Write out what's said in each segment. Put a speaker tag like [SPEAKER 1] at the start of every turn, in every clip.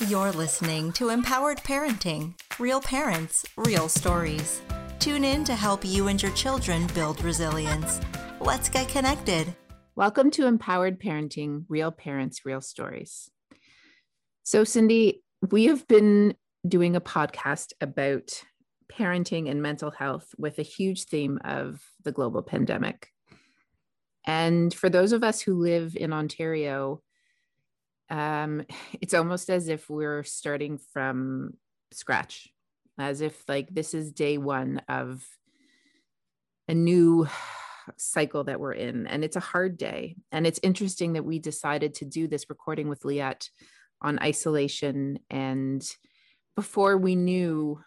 [SPEAKER 1] You're listening to Empowered Parenting Real Parents, Real Stories. Tune in to help you and your children build resilience. Let's get connected.
[SPEAKER 2] Welcome to Empowered Parenting Real Parents, Real Stories. So, Cindy, we have been doing a podcast about parenting and mental health with a huge theme of the global pandemic. And for those of us who live in Ontario, um, it's almost as if we're starting from scratch, as if like this is day one of a new cycle that we're in. And it's a hard day. And it's interesting that we decided to do this recording with Liette on isolation and before we knew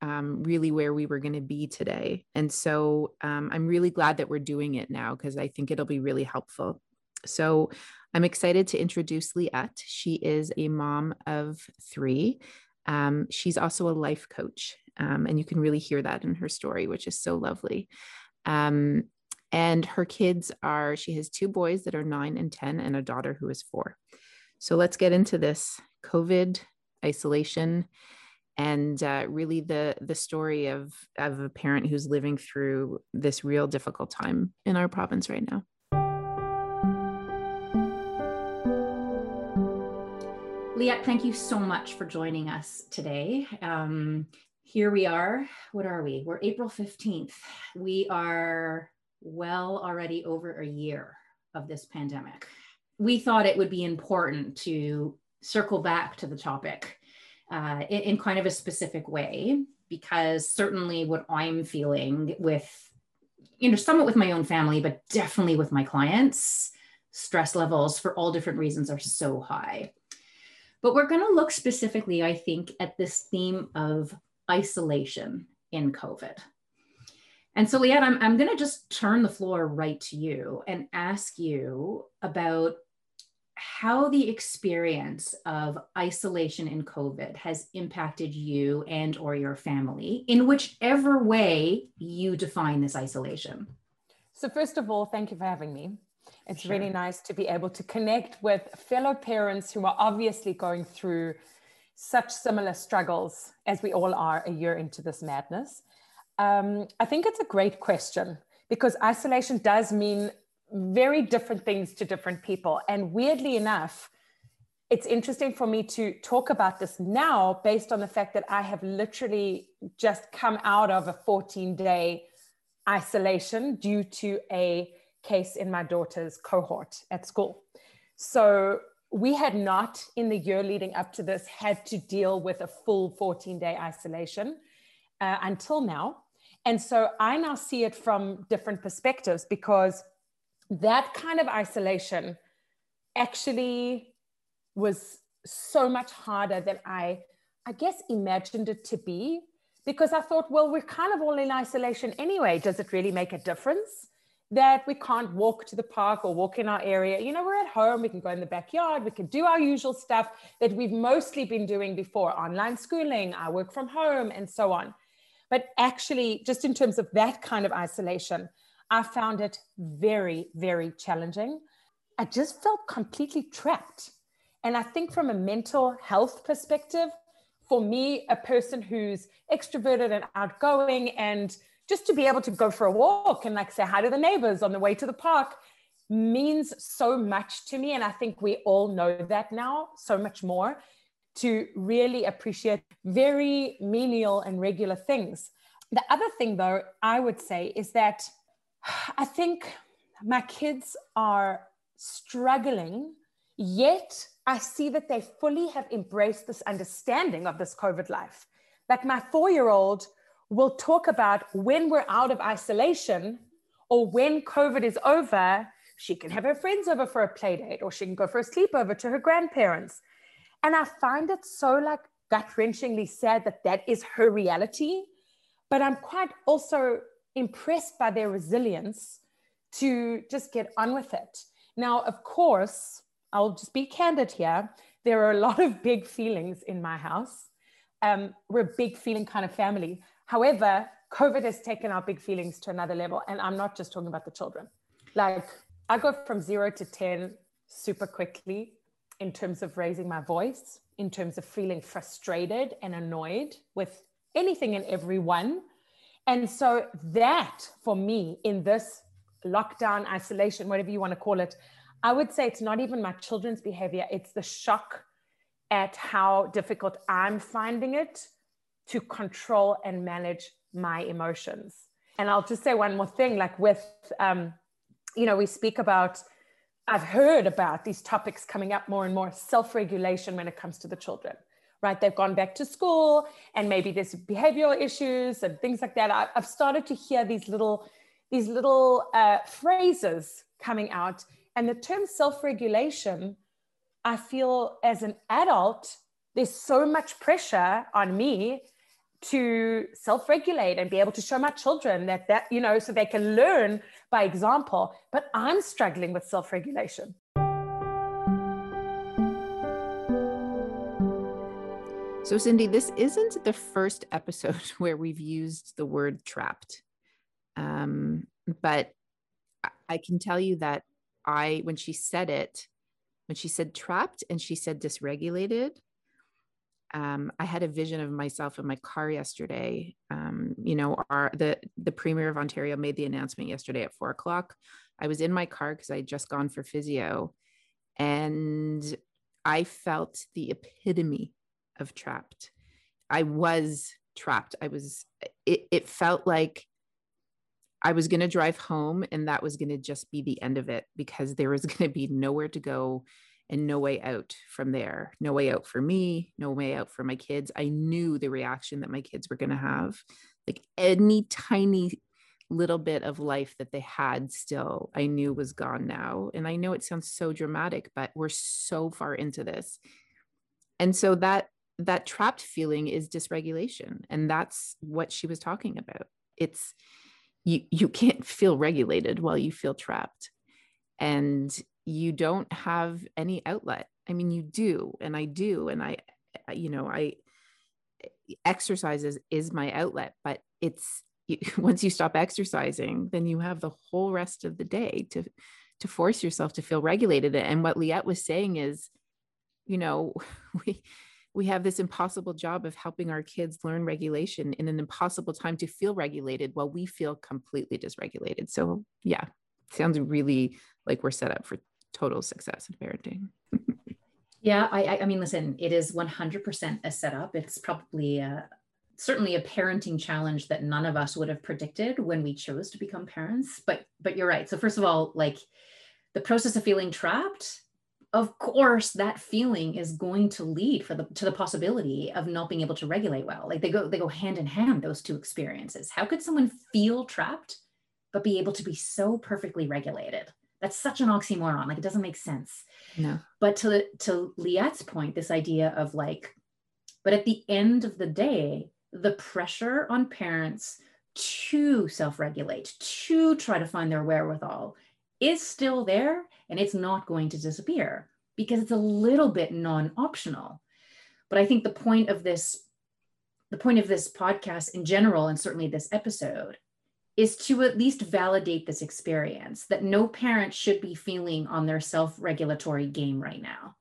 [SPEAKER 2] um, really where we were going to be today. And so um, I'm really glad that we're doing it now because I think it'll be really helpful. So I'm excited to introduce Liette. She is a mom of three. Um, she's also a life coach, um, and you can really hear that in her story, which is so lovely. Um, and her kids are, she has two boys that are nine and 10, and a daughter who is four. So let's get into this COVID isolation and uh, really the the story of of a parent who's living through this real difficult time in our province right now.
[SPEAKER 3] Liette, thank you so much for joining us today. Um, here we are. What are we? We're April 15th. We are well already over a year of this pandemic. We thought it would be important to circle back to the topic uh, in, in kind of a specific way, because certainly what I'm feeling with, you know, somewhat with my own family, but definitely with my clients, stress levels for all different reasons are so high. But we're going to look specifically, I think, at this theme of isolation in COVID. And so, Liette, I'm, I'm going to just turn the floor right to you and ask you about how the experience of isolation in covid has impacted you and or your family in whichever way you define this isolation
[SPEAKER 4] so first of all thank you for having me it's sure. really nice to be able to connect with fellow parents who are obviously going through such similar struggles as we all are a year into this madness um, i think it's a great question because isolation does mean very different things to different people. And weirdly enough, it's interesting for me to talk about this now based on the fact that I have literally just come out of a 14 day isolation due to a case in my daughter's cohort at school. So we had not, in the year leading up to this, had to deal with a full 14 day isolation uh, until now. And so I now see it from different perspectives because that kind of isolation actually was so much harder than I, I guess, imagined it to be. Because I thought, well, we're kind of all in isolation anyway. Does it really make a difference that we can't walk to the park or walk in our area? You know, we're at home, we can go in the backyard, we can do our usual stuff that we've mostly been doing before online schooling, I work from home, and so on. But actually, just in terms of that kind of isolation, I found it very, very challenging. I just felt completely trapped. And I think from a mental health perspective, for me, a person who's extroverted and outgoing, and just to be able to go for a walk and like say hi to the neighbors on the way to the park means so much to me. And I think we all know that now so much more to really appreciate very menial and regular things. The other thing, though, I would say is that I think my kids are struggling, yet I see that they fully have embraced this understanding of this COVID life. Like my four year old will talk about when we're out of isolation or when COVID is over, she can have her friends over for a play date or she can go for a sleepover to her grandparents. And I find it so like gut wrenchingly sad that that is her reality. But I'm quite also impressed by their resilience to just get on with it. Now, of course, I'll just be candid here. There are a lot of big feelings in my house. Um, we're a big feeling kind of family. However, COVID has taken our big feelings to another level. And I'm not just talking about the children. Like, I go from zero to 10 super quickly in terms of raising my voice. in terms of feeling frustrated and annoyed with anything and everyone. And so, that for me in this lockdown, isolation, whatever you want to call it, I would say it's not even my children's behavior, it's the shock at how difficult I'm finding it to control and manage my emotions. And I'll just say one more thing like, with, um, you know, we speak about, I've heard about these topics coming up more and more self regulation when it comes to the children right? They've gone back to school and maybe there's behavioral issues and things like that. I've started to hear these little, these little uh, phrases coming out. And the term self-regulation, I feel as an adult, there's so much pressure on me to self-regulate and be able to show my children that that you know so they can learn by example but i'm struggling with self-regulation
[SPEAKER 2] So, Cindy, this isn't the first episode where we've used the word trapped. Um, but I can tell you that I, when she said it, when she said trapped and she said dysregulated, um, I had a vision of myself in my car yesterday. Um, you know, our the the premier of Ontario made the announcement yesterday at four o'clock. I was in my car because I had just gone for physio, and I felt the epitome of trapped. I was trapped. I was, it, it felt like I was going to drive home and that was going to just be the end of it because there was going to be nowhere to go and no way out from there. No way out for me, no way out for my kids. I knew the reaction that my kids were going to have. Like any tiny little bit of life that they had still, I knew was gone now. And I know it sounds so dramatic, but we're so far into this. And so that that trapped feeling is dysregulation and that's what she was talking about it's you you can't feel regulated while you feel trapped and you don't have any outlet i mean you do and i do and i uh, you know i exercises is my outlet but it's once you stop exercising then you have the whole rest of the day to to force yourself to feel regulated and what liette was saying is you know we we have this impossible job of helping our kids learn regulation in an impossible time to feel regulated while we feel completely dysregulated. So, yeah, sounds really like we're set up for total success in parenting.
[SPEAKER 3] yeah, I, I mean, listen, it is 100% a setup. It's probably a, certainly a parenting challenge that none of us would have predicted when we chose to become parents. But but you're right. So first of all, like the process of feeling trapped of course that feeling is going to lead for the to the possibility of not being able to regulate well like they go they go hand in hand those two experiences how could someone feel trapped but be able to be so perfectly regulated that's such an oxymoron like it doesn't make sense
[SPEAKER 2] no
[SPEAKER 3] but to to liette's point this idea of like but at the end of the day the pressure on parents to self-regulate to try to find their wherewithal is still there and it's not going to disappear because it's a little bit non-optional. But I think the point of this the point of this podcast in general and certainly this episode is to at least validate this experience that no parent should be feeling on their self-regulatory game right now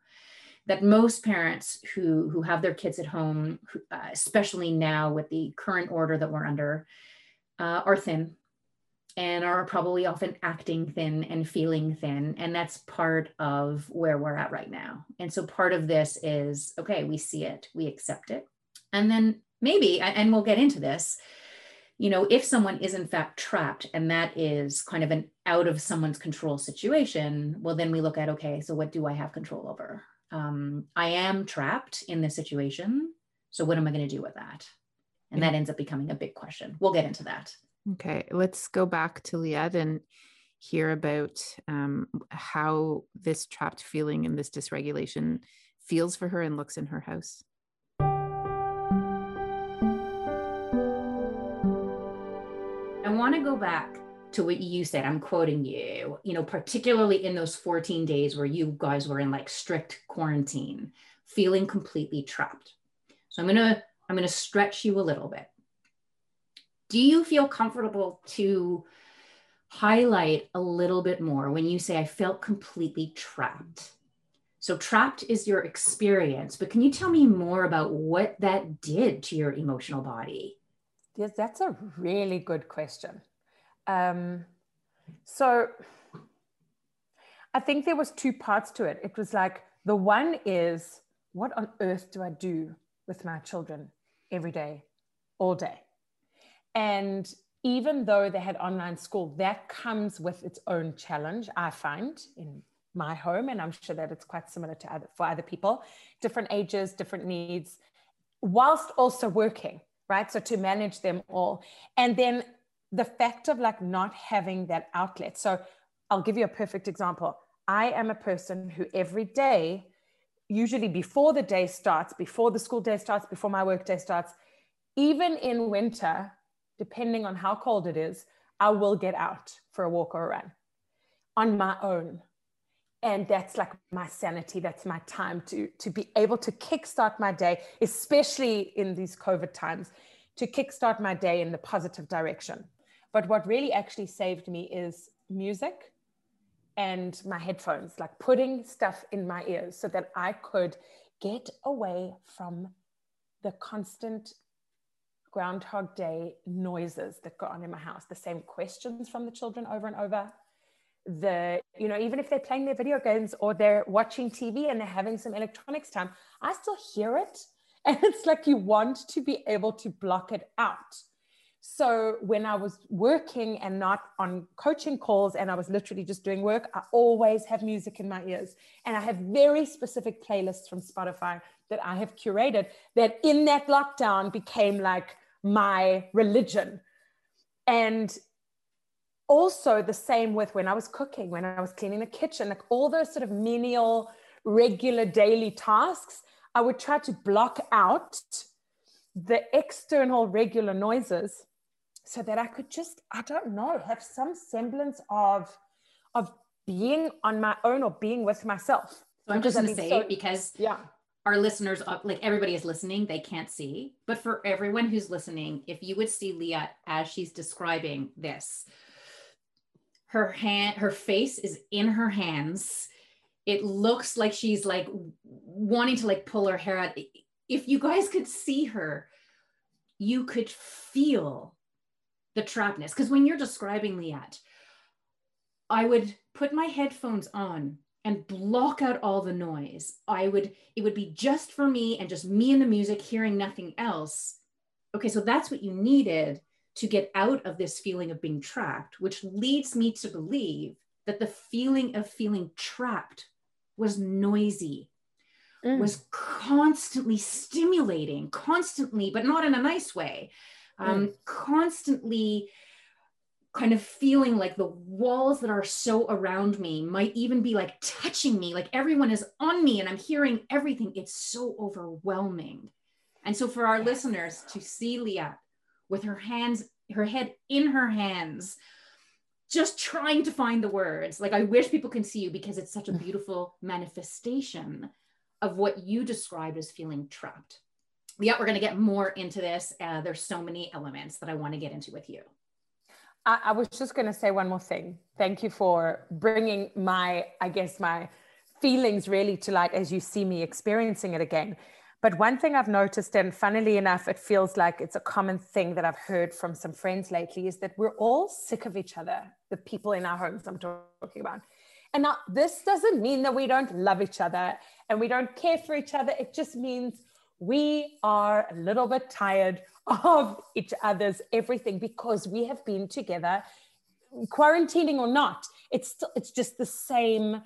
[SPEAKER 3] that most parents who who have their kids at home uh, especially now with the current order that we're under uh, are thin and are probably often acting thin and feeling thin. And that's part of where we're at right now. And so part of this is okay, we see it, we accept it. And then maybe, and we'll get into this, you know, if someone is in fact trapped and that is kind of an out of someone's control situation, well, then we look at okay, so what do I have control over? Um, I am trapped in this situation. So what am I going to do with that? And that ends up becoming a big question. We'll get into that.
[SPEAKER 2] Okay, let's go back to Liette and hear about um, how this trapped feeling and this dysregulation feels for her and looks in her house.
[SPEAKER 3] Want to go back to what you said. I'm quoting you, you know, particularly in those 14 days where you guys were in like strict quarantine, feeling completely trapped. So I'm going to I'm going to stretch you a little bit do you feel comfortable to highlight a little bit more when you say I felt completely trapped? So trapped is your experience, but can you tell me more about what that did to your emotional body?
[SPEAKER 4] Yes, that's a really good question. Um, so I think there was two parts to it. It was like the one is what on earth do I do with my children every day, all day? And even though they had online school, that comes with its own challenge, I find, in my home, and I'm sure that it's quite similar to other for other people, different ages, different needs, whilst also working, right? So to manage them all. And then the fact of like not having that outlet. So I'll give you a perfect example. I am a person who every day, usually before the day starts, before the school day starts, before my work day starts, even in winter, depending on how cold it is, I will get out for a walk or a run on my own and that's like my sanity. That's my time to to be able to kickstart my day especially in these covid times to kickstart my day in the positive direction. But what really actually saved me is music and my headphones like putting stuff in my ears so that i could get away from the constant groundhog day noises that go on in my house. The same questions from the children over and over the you know even if they're playing their video games or they're watching tv and they're having some electronics time i still hear it. And it's like you want to be able to block it out. So when i was working and not on coaching calls and i was literally just doing work i always have music in my ears. And i have very specific playlists from spotify that i have curated that in that lockdown became like my religion. And also the same with when I was cooking, when I was cleaning the kitchen, like all those sort of menial, regular daily tasks, I would try to block out the external regular noises so that I could just, I don't know, have some semblance of of being on my own or being with myself.
[SPEAKER 3] So I'm just going to say so, because
[SPEAKER 4] yeah.
[SPEAKER 3] Our listeners, uh, like everybody is listening, they can't see. But for everyone who's listening, if you would see Leah as she's describing this, her hand her face is in her hands. It looks like she's like wanting to like pull her hair out. If you guys could see her you could feel the trapness because when you're describing liat i would put my headphones on and block out all the noise. I would it would be just for me and just me and the music hearing nothing else. Okay so that's what you needed to get out of this feeling of being trapped, which leads me to believe that the feeling of feeling trapped was noisy, mm. was constantly stimulating, constantly, but not in a nice way, um, mm. constantly kind of feeling like the walls that are so around me might even be like touching me, like everyone is on me and I'm hearing everything. It's so overwhelming. And so, for our listeners to see Liat with her hands, her head in her hands, just trying to find the words. Like, I wish people can see you because it's such a beautiful manifestation of what you described as feeling trapped. Yeah, we're going to get more into this. Uh, there's so many elements that I want to get into with you.
[SPEAKER 4] I, I was just going to say one more thing. Thank you for bringing my, I guess, my feelings really to light as you see me experiencing it again. But one thing I've noticed, and funnily enough, it feels like it's a common thing that I've heard from some friends lately, is that we're all sick of each other, the people in our homes I'm talking about. And now this doesn't mean that we don't love each other and we don't care for each other. It just means we are a little bit tired of each other's everything because we have been together, quarantining or not. It's still, it's just the same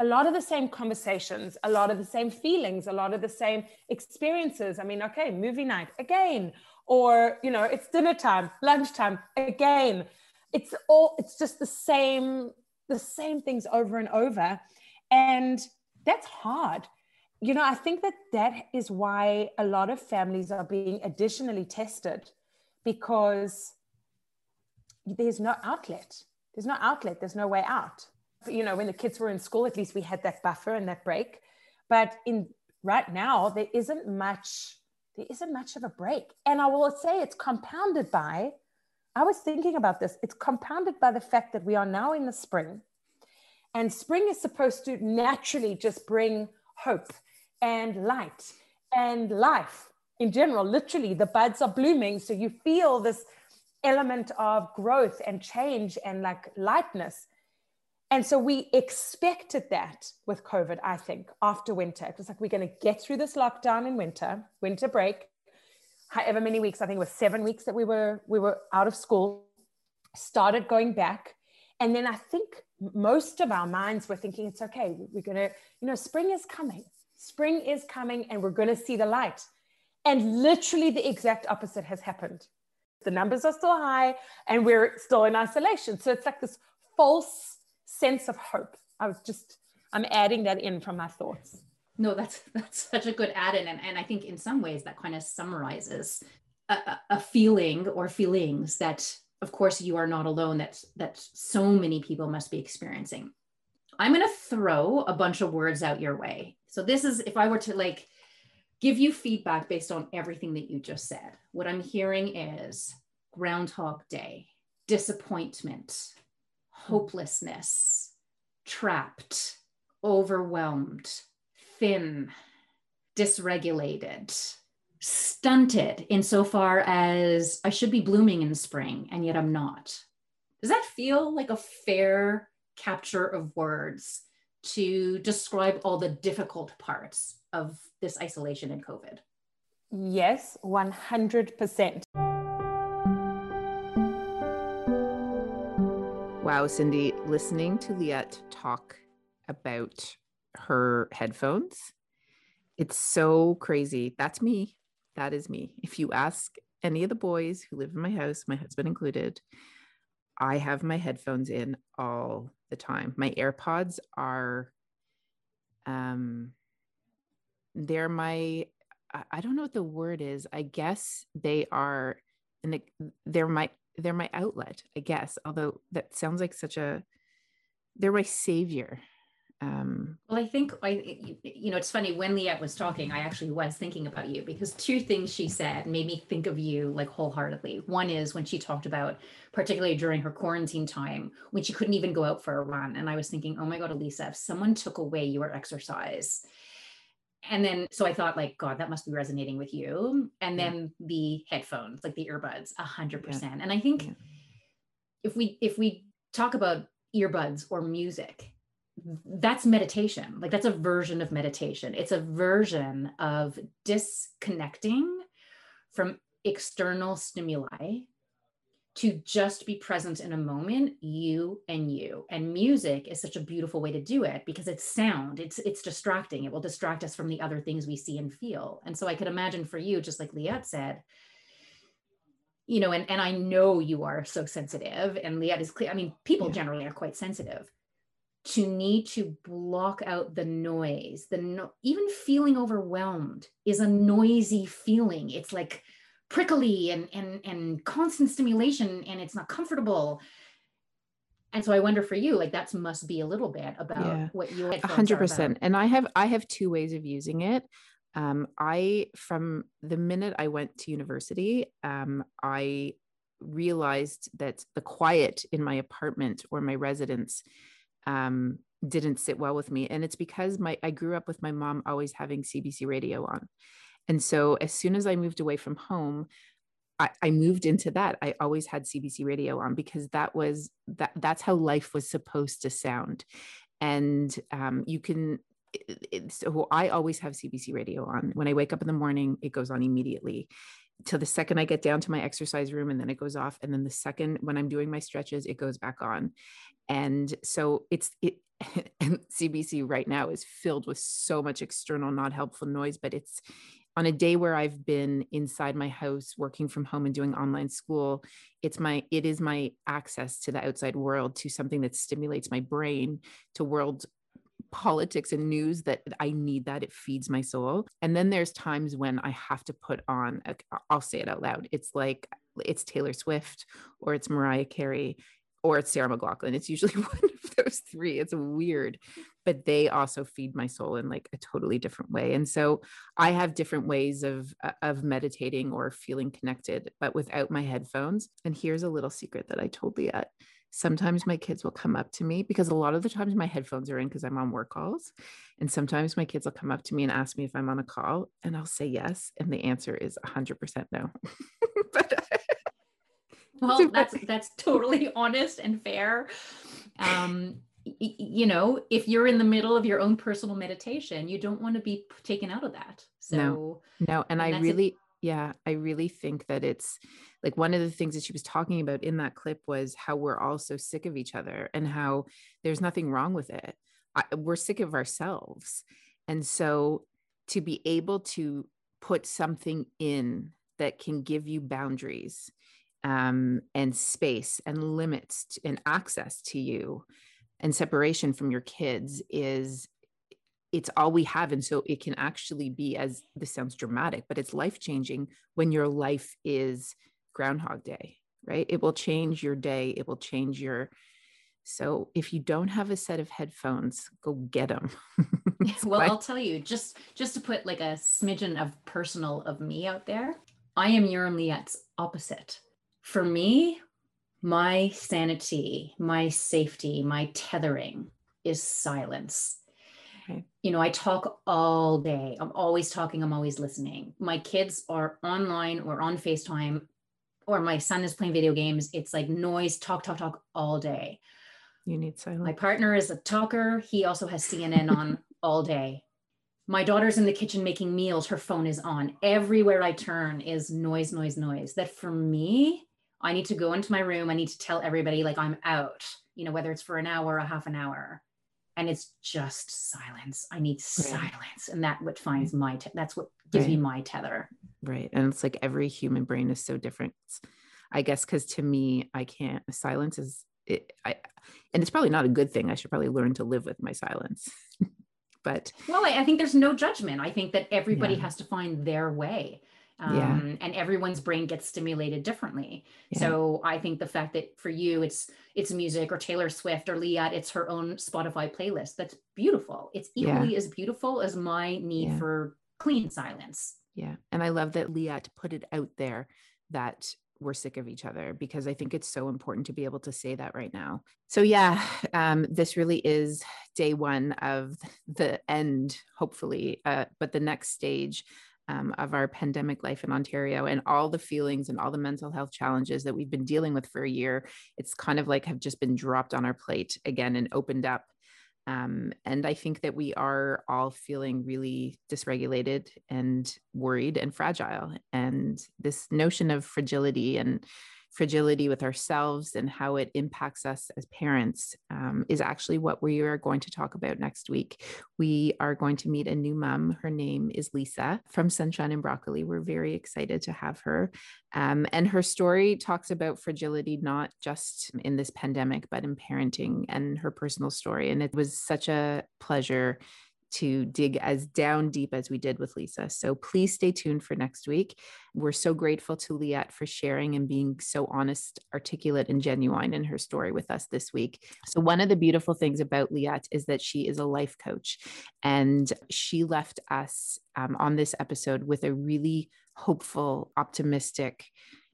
[SPEAKER 4] a lot of the same conversations, a lot of the same feelings, a lot of the same experiences. I mean, okay, movie night again, or you know, it's dinner time, lunchtime again. It's all it's just the same the same things over and over and that's hard. You know, I think that that is why a lot of families are being additionally tested because there's no outlet. There's no outlet, there's no way out you know, when the kids were in school, at least we had that buffer and that break. But in right now, there isn't much, there isn't much of a break. And I will say it's compounded by, I was thinking about this, it's compounded by the fact that we are now in the spring. And spring is supposed to naturally just bring hope and light and life in general. Literally, the buds are blooming. So you feel this element of growth and change and like lightness. And so we expected that with COVID, I think, after winter. It was like, we're going to get through this lockdown in winter, winter break, however many weeks, I think it was seven weeks that we were, we were out of school, started going back. And then I think most of our minds were thinking, it's okay. We're going to, you know, spring is coming. Spring is coming and we're going to see the light. And literally the exact opposite has happened. The numbers are still high and we're still in isolation. So it's like this false sense of hope. I was just, I'm adding that in from my thoughts.
[SPEAKER 3] No, that's that's such a good add-in, and, and I think in some ways that kind of summarizes a, a feeling or feelings that, of course, you are not alone. That that so many people must be experiencing. I'm going to throw a bunch of words out your way. So this is if I were to like give you feedback based on everything that you just said. What I'm hearing is Groundhog Day, disappointment, hopelessness, trapped, overwhelmed, thin, dysregulated, stunted insofar as I should be blooming in spring and yet I'm not. Does that feel like a fair capture of words to describe all the difficult parts of this isolation and COVID?
[SPEAKER 4] Yes, 100%.
[SPEAKER 2] Wow, Cindy, listening to Liette talk about her headphones, it's so crazy. That's me. That is me. If you ask any of the boys who live in my house, my husband included, I have my headphones in all the time. My AirPods are um they're my I don't know what the word is. I guess they are and they're my they're my outlet, I guess. Although that sounds like such a they're my savior.
[SPEAKER 3] Um, well, I think I, you know, it's funny when Liette was talking, I actually was thinking about you because two things she said made me think of you like wholeheartedly. One is when she talked about, particularly during her quarantine time, when she couldn't even go out for a run. And I was thinking, oh my God, Elisa, if someone took away your exercise, and then so I thought, like, God, that must be resonating with you. And yeah. then the headphones, like the earbuds, a hundred percent. And I think yeah. if we if we talk about earbuds or music, that's meditation. Like that's a version of meditation. It's a version of disconnecting from external stimuli to just be present in a moment you and you. And music is such a beautiful way to do it because it's sound. It's it's distracting. It will distract us from the other things we see and feel. And so i could imagine for you just like liette said you know and and i know you are so sensitive and liette is clear i mean people yeah. generally are quite sensitive. To need to block out the noise the no, even feeling overwhelmed is a noisy feeling. It's like prickly and and and constant stimulation and it's not comfortable. And so i wonder for you like that must be a little bit about yeah. what you
[SPEAKER 2] 100% and i have i have two ways of using it. Um, i from the minute i went to university um, i realized that the quiet in my apartment or my residence um, didn't sit well with me. And it's because my i grew up with my mom always having cbc radio on and so as soon as I moved away from home, I, I, moved into that. I always had CBC radio on because that was that that's how life was supposed to sound. And um, you can so I always have CBC radio on. When I wake up in the morning, it goes on immediately. Till the second I get down to my exercise room, and then it goes off. And then the second when I'm doing my stretches, it goes back on. And so it's it and CBC right now is filled with so much external, not helpful noise, but it's on a day where I've been inside my house working from home and doing online school, it's my it is my access to the outside world to something that stimulates my brain to world politics and news that I need that it feeds my soul. And then there's times when I have to put on I'll say it out loud. It's like it's Taylor Swift or it's Mariah Carey or it's Sarah McLachlan. It's usually one of those three. It's weird, but they also feed my soul in like a totally different way. And so I have different ways of uh, of meditating or feeling connected, but without my headphones. And here's a little secret that I told Liette. sometimes my kids will come up to me because a lot of the times my headphones are in because I'm on work calls. And sometimes my kids will come up to me and ask me if I'm on a call, and I'll say yes. And the answer is 100% no. but,
[SPEAKER 3] well, that's that's totally honest and fair. Um, you know, if you're in the middle of your own personal meditation, you don't want to be taken out of that. So
[SPEAKER 2] no, no. And, and I really, yeah, I really think that it's like one of the things that she was talking about in that clip was how we're all so sick of each other and how there's nothing wrong with it. I, we're sick of ourselves. And so to be able to put something in that can give you boundaries um, and space and limits and access to you and separation from your kids is it's all we have and so it can actually be as this sounds dramatic but it's life changing when your life is groundhog day right? It will change your day it will change your so if you don't have a set of headphones go get them
[SPEAKER 3] well i'll tell you just just to put like a smidgen of personal of me out there i am Yoram Liat's opposite for me my sanity my safety my tethering is silence Okay. You know, I talk all day. I'm always talking, I'm always listening. My kids are online or on FaceTime, or my son is playing video games. It's like noise, talk, talk, talk all day.
[SPEAKER 2] You need silence.
[SPEAKER 3] My partner is a talker. He also has CNN on all day. My daughter's in the kitchen making meals. Her phone is on. Everywhere I turn is noise, noise, noise. That for me, I need to go into my room. I need to tell everybody like I'm out, you know, whether it's for an hour or a half an hour. And it's just silence. I need right. silence. And that what finds my te- that's what gives right. me my tether.
[SPEAKER 2] Right. And it's like every human brain is so different. I guess because to me i can't silence is it i and it's probably not a good thing. I should probably learn to live with my silence. But
[SPEAKER 3] well I, I, think there's no judgment. I think that everybody yeah. has to find their way um, yeah. and everyone's brain gets stimulated differently yeah. so i think the fact that for you it's it's music or taylor swift or liat it's her own spotify playlist that's beautiful it's equally yeah. as beautiful as my need for clean silence
[SPEAKER 2] yeah and i love that liat put it out there that we're sick of each other because I think it's so important to be able to say that right now. So, yeah, um, this really is day one of the end, hopefully. Uh, but the next stage um, of our pandemic life in Ontario and all the feelings and all the mental health challenges that we've been dealing with for a year, it's kind of like have just been dropped on our plate again and opened up. Um, and I think that we are all feeling really dysregulated and worried and fragile. And this notion of fragility and fragility with ourselves and how it impacts us as parents um, is actually what we are going to talk about next week. We are going to meet a new mom. Her name is Lisa from Sunshine and Broccoli. We're very excited to have her. Um, and her story talks about fragility, not just in this pandemic, but in parenting and her personal story. And it was such a pleasure to dig as down deep as we did with Lisa. So please stay tuned for next week. We're so grateful to Liat for sharing and being so honest, articulate, and genuine in her story with us this week. So, one of the beautiful things about Liat is that she is a life coach, and she left us um, on this episode with a really hopeful, optimistic,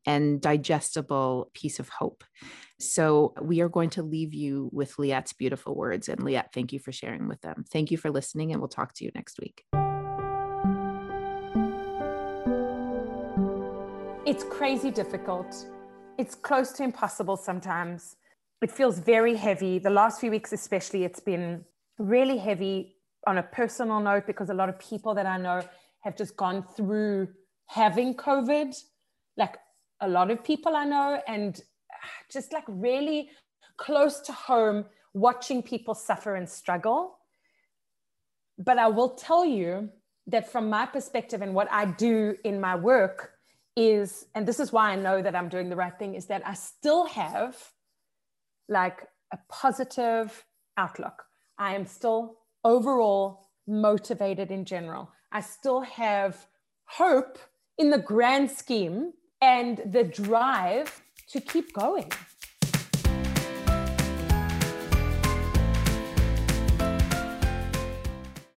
[SPEAKER 2] and digestible piece of hope. So we are going to leave you with Liat's beautiful words. And Liat, thank you for sharing with them. Thank you for listening, and we'll talk to you next week.
[SPEAKER 4] It's crazy difficult. It's close to impossible sometimes. It feels very heavy. The last few weeks, especially, it's been really heavy on a personal note because a lot of people that I know have just gone through having COVID. Like a lot of people I know, and just like really close to home, watching people suffer and struggle. But I will tell you that from my perspective and what I do in my work is, and this is why I know that I'm doing the right thing, is that I still have like a positive outlook. I am still overall motivated in general. I still have hope in the grand scheme and the drive to keep going.